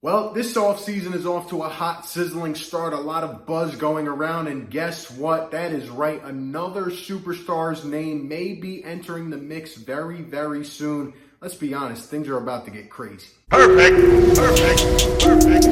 Well, this offseason is off to a hot, sizzling start. A lot of buzz going around. And guess what? That is right. Another superstar's name may be entering the mix very, very soon. Let's be honest, things are about to get crazy. Perfect. Perfect. Perfect.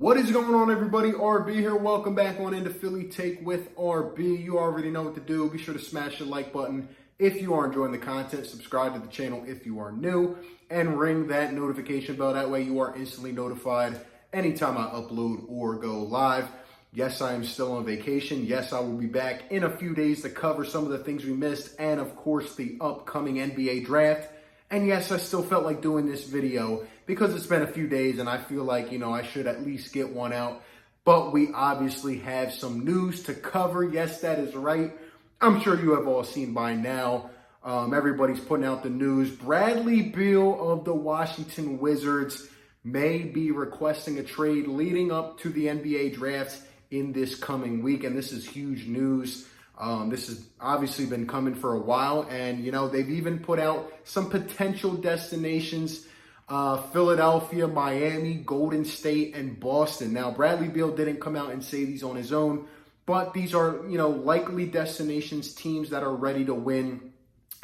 What is going on, everybody? RB here. Welcome back on into Philly Take with RB. You already know what to do. Be sure to smash the like button if you are enjoying the content, subscribe to the channel if you are new, and ring that notification bell. That way you are instantly notified anytime I upload or go live. Yes, I am still on vacation. Yes, I will be back in a few days to cover some of the things we missed and, of course, the upcoming NBA draft. And yes, I still felt like doing this video because it's been a few days and I feel like, you know, I should at least get one out. But we obviously have some news to cover. Yes, that is right. I'm sure you have all seen by now. Um, everybody's putting out the news. Bradley Beal of the Washington Wizards may be requesting a trade leading up to the NBA draft in this coming week. And this is huge news. Um, this has obviously been coming for a while. And, you know, they've even put out some potential destinations uh, Philadelphia, Miami, Golden State, and Boston. Now, Bradley Beal didn't come out and say these on his own. But these are, you know, likely destinations, teams that are ready to win,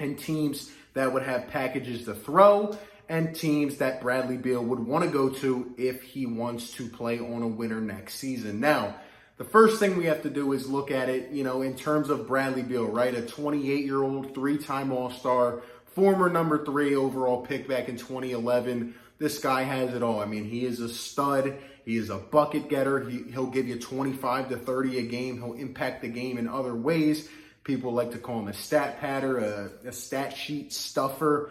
and teams that would have packages to throw, and teams that Bradley Beal would want to go to if he wants to play on a winner next season. Now, the first thing we have to do is look at it, you know, in terms of Bradley Beal, right? A 28 year old, three time All Star, former number three overall pick back in 2011. This guy has it all. I mean, he is a stud. He is a bucket getter. He, he'll give you 25 to 30 a game. He'll impact the game in other ways. People like to call him a stat padder, a, a stat sheet stuffer.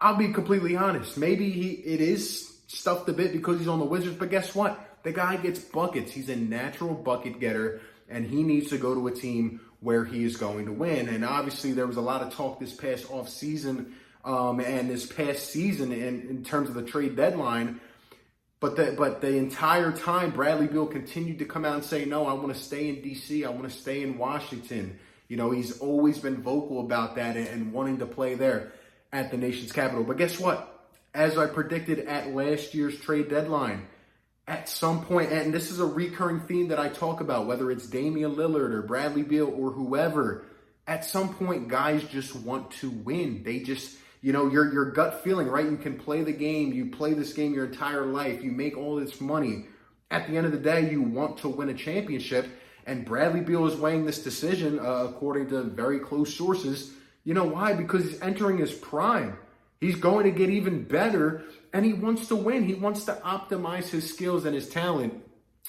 I'll be completely honest. Maybe he it is stuffed a bit because he's on the Wizards, but guess what? The guy gets buckets. He's a natural bucket getter, and he needs to go to a team where he is going to win. And obviously, there was a lot of talk this past off season um, and this past season in, in terms of the trade deadline but the, but the entire time, Bradley Beal continued to come out and say, no, I want to stay in DC. I want to stay in Washington. You know, he's always been vocal about that and, and wanting to play there at the nation's capital. But guess what? As I predicted at last year's trade deadline, at some point, and this is a recurring theme that I talk about, whether it's Damian Lillard or Bradley Beal or whoever, at some point, guys just want to win. They just, you know, your your gut feeling, right? You can play the game, you play this game your entire life, you make all this money. At the end of the day, you want to win a championship. And Bradley Beal is weighing this decision, uh, according to very close sources. You know why? Because he's entering his prime. He's going to get even better, and he wants to win. He wants to optimize his skills and his talent.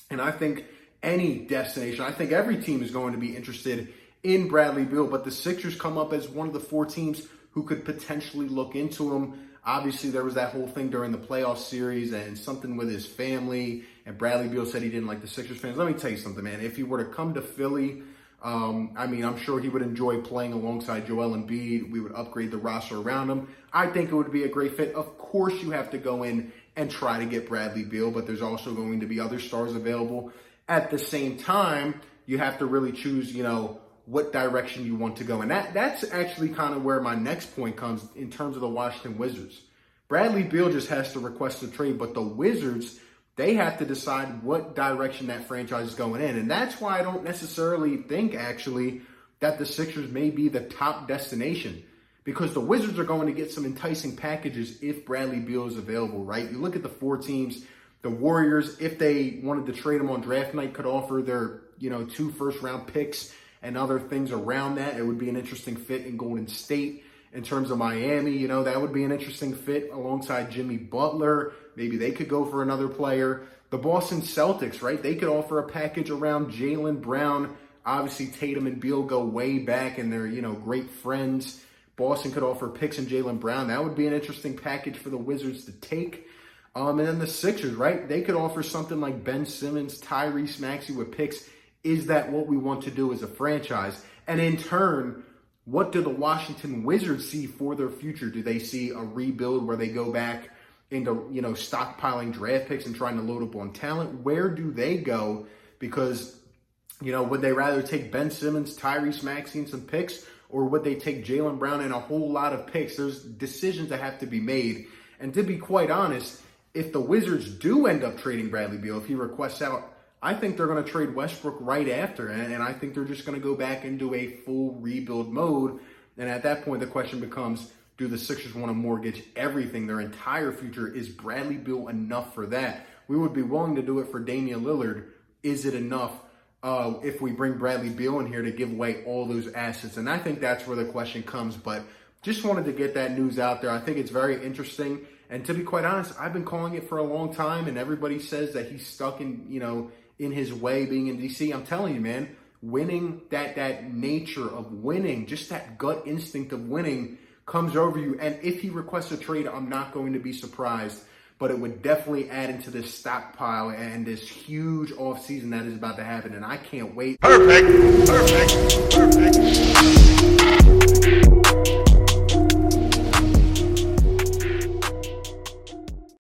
And I think any destination, I think every team is going to be interested in Bradley Beal, but the Sixers come up as one of the four teams who could potentially look into him. Obviously, there was that whole thing during the playoff series and something with his family. And Bradley Beal said he didn't like the Sixers fans. Let me tell you something, man. If he were to come to Philly, um, I mean, I'm sure he would enjoy playing alongside Joel Embiid. We would upgrade the roster around him. I think it would be a great fit. Of course, you have to go in and try to get Bradley Beal, but there's also going to be other stars available. At the same time, you have to really choose, you know, what direction you want to go. And that that's actually kind of where my next point comes in terms of the Washington Wizards. Bradley Beal just has to request a trade, but the Wizards, they have to decide what direction that franchise is going in. And that's why I don't necessarily think actually that the Sixers may be the top destination because the Wizards are going to get some enticing packages if Bradley Beal is available, right? You look at the four teams, the Warriors, if they wanted to trade him on draft night, could offer their, you know, two first round picks and other things around that. It would be an interesting fit in Golden State. In terms of Miami, you know, that would be an interesting fit alongside Jimmy Butler. Maybe they could go for another player. The Boston Celtics, right? They could offer a package around Jaylen Brown. Obviously, Tatum and Beal go way back and they're, you know, great friends. Boston could offer picks and Jaylen Brown. That would be an interesting package for the Wizards to take. Um, and then the Sixers, right? They could offer something like Ben Simmons, Tyrese Maxey with picks is that what we want to do as a franchise? And in turn, what do the Washington Wizards see for their future? Do they see a rebuild where they go back into, you know, stockpiling draft picks and trying to load up on talent? Where do they go? Because, you know, would they rather take Ben Simmons, Tyrese Maxey, and some picks? Or would they take Jaylen Brown and a whole lot of picks? There's decisions that have to be made. And to be quite honest, if the Wizards do end up trading Bradley Beal, if he requests out, I think they're going to trade Westbrook right after. And, and I think they're just going to go back into a full rebuild mode. And at that point, the question becomes do the Sixers want to mortgage everything, their entire future? Is Bradley Beal enough for that? We would be willing to do it for Damian Lillard. Is it enough uh, if we bring Bradley Beal in here to give away all those assets? And I think that's where the question comes. But just wanted to get that news out there. I think it's very interesting. And to be quite honest, I've been calling it for a long time, and everybody says that he's stuck in, you know, in his way being in DC. I'm telling you, man, winning that that nature of winning, just that gut instinct of winning comes over you. And if he requests a trade, I'm not going to be surprised. But it would definitely add into this stockpile and this huge offseason that is about to happen. And I can't wait. Perfect. Perfect. Perfect.